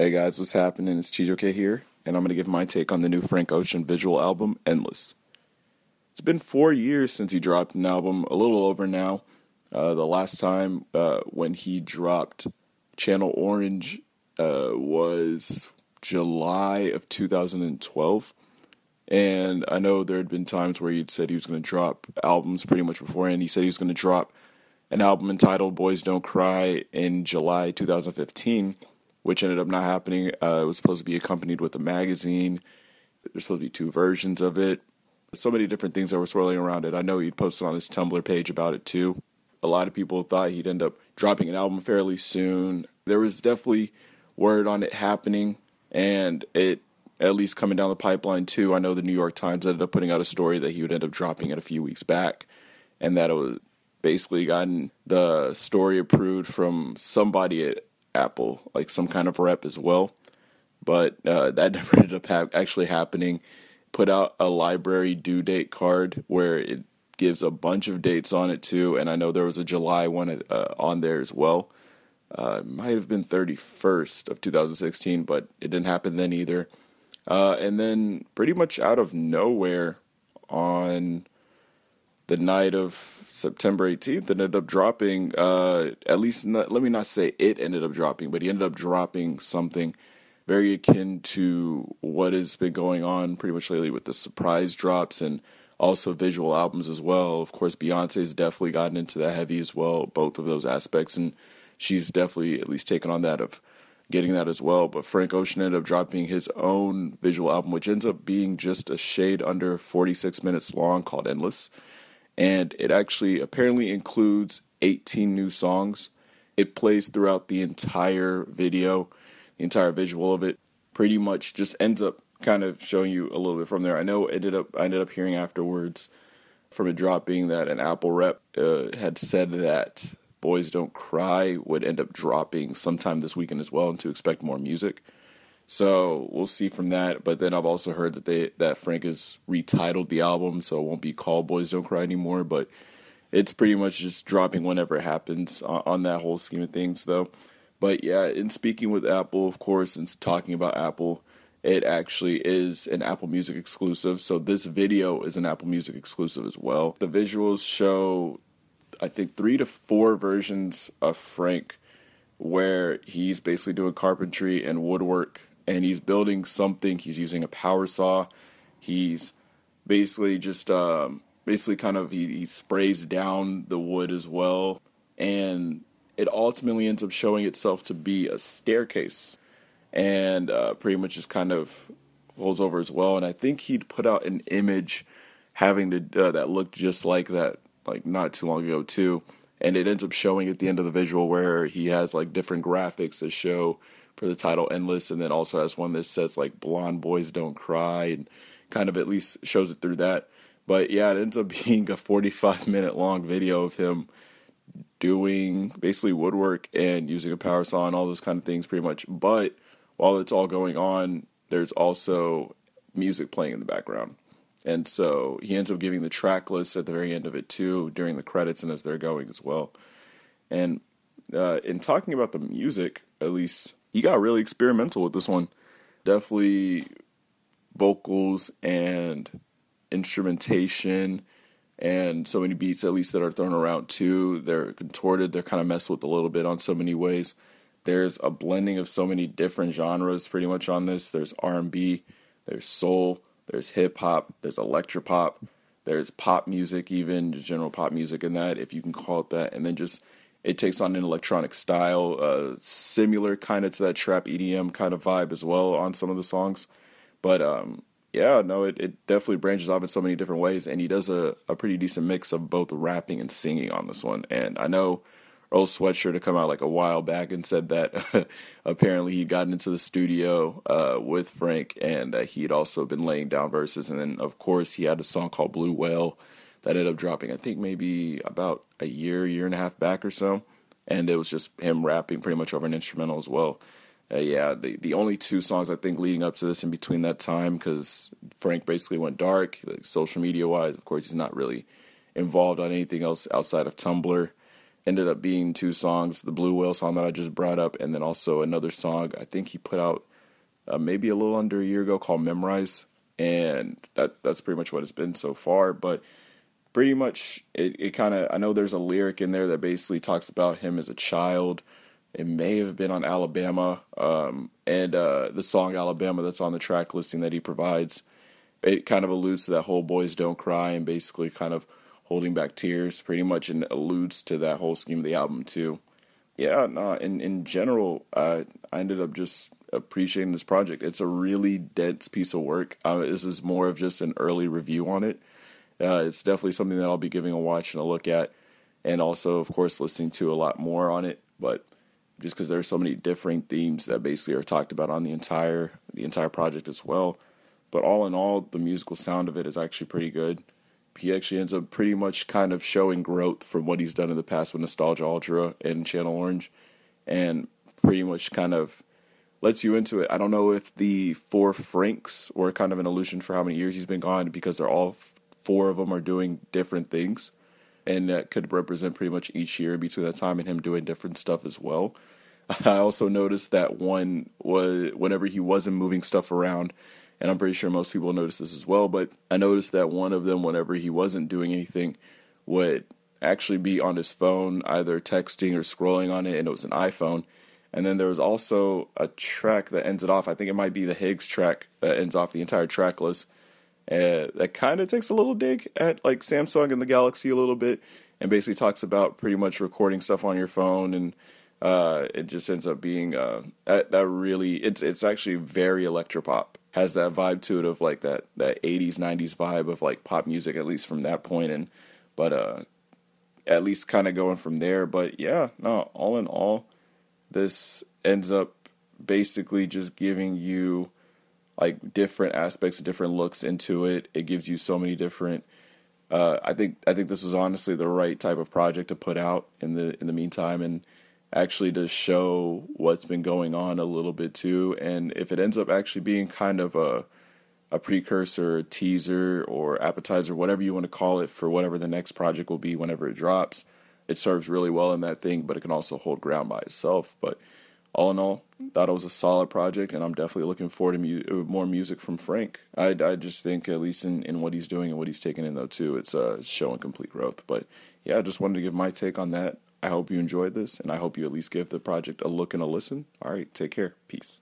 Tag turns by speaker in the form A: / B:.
A: Hey guys, what's happening? It's Chijoke here, and I'm going to give my take on the new Frank Ocean visual album, Endless. It's been four years since he dropped an album, a little over now. Uh, the last time uh, when he dropped Channel Orange uh, was July of 2012. And I know there had been times where he'd said he was going to drop albums pretty much beforehand. He said he was going to drop an album entitled Boys Don't Cry in July 2015, which ended up not happening. Uh, it was supposed to be accompanied with a magazine. There's supposed to be two versions of it. So many different things that were swirling around it. I know he'd posted on his Tumblr page about it too. A lot of people thought he'd end up dropping an album fairly soon. There was definitely word on it happening, and it at least coming down the pipeline too. I know the New York Times ended up putting out a story that he would end up dropping it a few weeks back, and that it was basically gotten the story approved from somebody at Apple, like some kind of rep as well. But uh, that never ended up ha- actually happening. Put out a library due date card where it gives a bunch of dates on it too, and I know there was a July one uh, on there as well. Uh, might have been 31st of 2016, but it didn't happen then either. Uh, and then pretty much out of nowhere on the night of September 18th, it ended up dropping, uh, at least not, let me not say it ended up dropping, but he ended up dropping something very akin to what has been going on pretty much lately with the surprise drops and also visual albums as well. Of course, Beyonce's definitely gotten into that heavy as well, both of those aspects, and she's definitely at least taken on that of getting that as well. But Frank Ocean ended up dropping his own visual album, which ends up being just a shade under 46 minutes long called Endless. And it actually apparently includes 18 new songs. It plays throughout the entire video, the entire visual of it. Pretty much just ends up kind of showing you a little bit from there. I know ended up I ended up hearing afterwards from it dropping that an Apple rep uh, had said that Boys Don't Cry would end up dropping sometime this weekend as well, and to expect more music. So we'll see from that. But then I've also heard that they that Frank has retitled the album, so it won't be called Boys Don't Cry anymore. But it's pretty much just dropping whenever it happens on, on that whole scheme of things, though. But yeah, in speaking with Apple, of course, and talking about Apple, it actually is an Apple Music exclusive. So this video is an Apple Music exclusive as well. The visuals show I think three to four versions of Frank where he's basically doing carpentry and woodwork and he's building something. He's using a power saw. He's basically just um, basically kind of he, he sprays down the wood as well, and it ultimately ends up showing itself to be a staircase, and uh, pretty much just kind of holds over as well. And I think he'd put out an image having to uh, that looked just like that like not too long ago too, and it ends up showing at the end of the visual where he has like different graphics that show for the title "Endless," and then also has one that says like "Blonde Boys Don't Cry" and kind of at least shows it through that. But yeah, it ends up being a 45 minute long video of him doing basically woodwork and using a power saw and all those kind of things pretty much. But while it's all going on, there's also music playing in the background. And so he ends up giving the track list at the very end of it too, during the credits and as they're going as well. And uh, in talking about the music, at least he got really experimental with this one. Definitely vocals and instrumentation and so many beats at least that are thrown around too. They're contorted, they're kind of messed with a little bit on so many ways. There's a blending of so many different genres pretty much on this. There's R&B, there's soul, there's hip hop, there's electropop, there's pop music, even general pop music in that, if you can call it that, and then just it takes on an electronic style, uh, similar kind of to that trap EDM kind of vibe as well on some of the songs. But um, yeah, no, it, it definitely branches off in so many different ways, and he does a, a pretty decent mix of both rapping and singing on this one. And I know Earl Sweatshirt had come out like a while back and said that apparently he'd gotten into the studio uh, with Frank and that he'd also been laying down verses. And then, of course, he had a song called Blue Whale that ended up dropping, I think, maybe about a year, year and a half back or so. And it was just him rapping pretty much over an instrumental as well. Uh, yeah, the the only two songs I think leading up to this in between that time, because Frank basically went dark, like social media wise. Of course, he's not really involved on anything else outside of Tumblr ended up being two songs the Blue Whale song that I just brought up, and then also another song I think he put out uh, maybe a little under a year ago called Memorize. And that that's pretty much what it's been so far. But pretty much, it, it kind of, I know there's a lyric in there that basically talks about him as a child. It may have been on Alabama, um, and uh, the song Alabama that's on the track listing that he provides. It kind of alludes to that whole boys don't cry and basically kind of holding back tears pretty much and alludes to that whole scheme of the album too. Yeah, no, in in general, uh, I ended up just appreciating this project. It's a really dense piece of work. Uh, this is more of just an early review on it. Uh, it's definitely something that I'll be giving a watch and a look at, and also, of course, listening to a lot more on it. But just because there are so many different themes that basically are talked about on the entire the entire project as well. But all in all, the musical sound of it is actually pretty good he actually ends up pretty much kind of showing growth from what he's done in the past with Nostalgia Ultra and Channel Orange, and pretty much kind of lets you into it. I don't know if the four Franks were kind of an illusion for how many years he's been gone because they're all four of them are doing different things, and that could represent pretty much each year between that time and him doing different stuff as well. I also noticed that one was whenever he wasn't moving stuff around, and I'm pretty sure most people noticed this as well. But I noticed that one of them, whenever he wasn't doing anything, would actually be on his phone, either texting or scrolling on it, and it was an iPhone. And then there was also a track that ends it off. I think it might be the Higgs track that ends off the entire track list. Uh, that kind of takes a little dig at like Samsung and the Galaxy a little bit, and basically talks about pretty much recording stuff on your phone, and uh, it just ends up being uh, that, that really it's it's actually very electropop. Has that vibe to it of like that that 80s 90s vibe of like pop music at least from that point and but uh at least kind of going from there. But yeah no all in all this ends up basically just giving you like different aspects different looks into it it gives you so many different uh, I think I think this is honestly the right type of project to put out in the in the meantime and actually to show what's been going on a little bit too. And if it ends up actually being kind of a a precursor, a teaser, or appetizer, whatever you want to call it, for whatever the next project will be whenever it drops, it serves really well in that thing. But it can also hold ground by itself. But all in all, thought it was a solid project, and I'm definitely looking forward to mu- more music from Frank. I, I just think, at least in, in what he's doing and what he's taking in, though, too, it's uh, showing complete growth. But yeah, I just wanted to give my take on that. I hope you enjoyed this, and I hope you at least give the project a look and a listen. All right, take care. Peace.